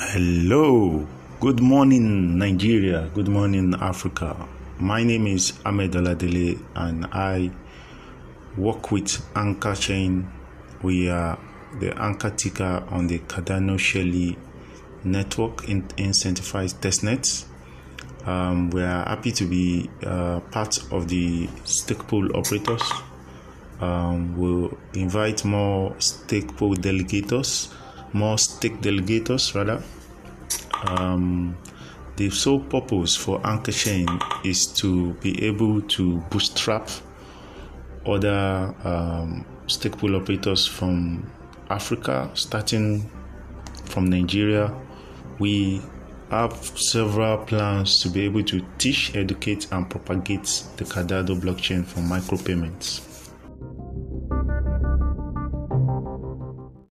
Hello, good morning, Nigeria, good morning, Africa. My name is Ahmed Oladele and I work with Anchor Chain. We are the anchor ticker on the Cardano Shelley network in incentivized testnets. Um, we are happy to be uh, part of the stake pool operators. Um, we'll invite more stake pool delegators, more stake delegators rather. Um, the sole purpose for Anchor Chain is to be able to bootstrap other um, stake pool operators from Africa, starting from Nigeria. We have several plans to be able to teach, educate, and propagate the Cardano blockchain for micropayments.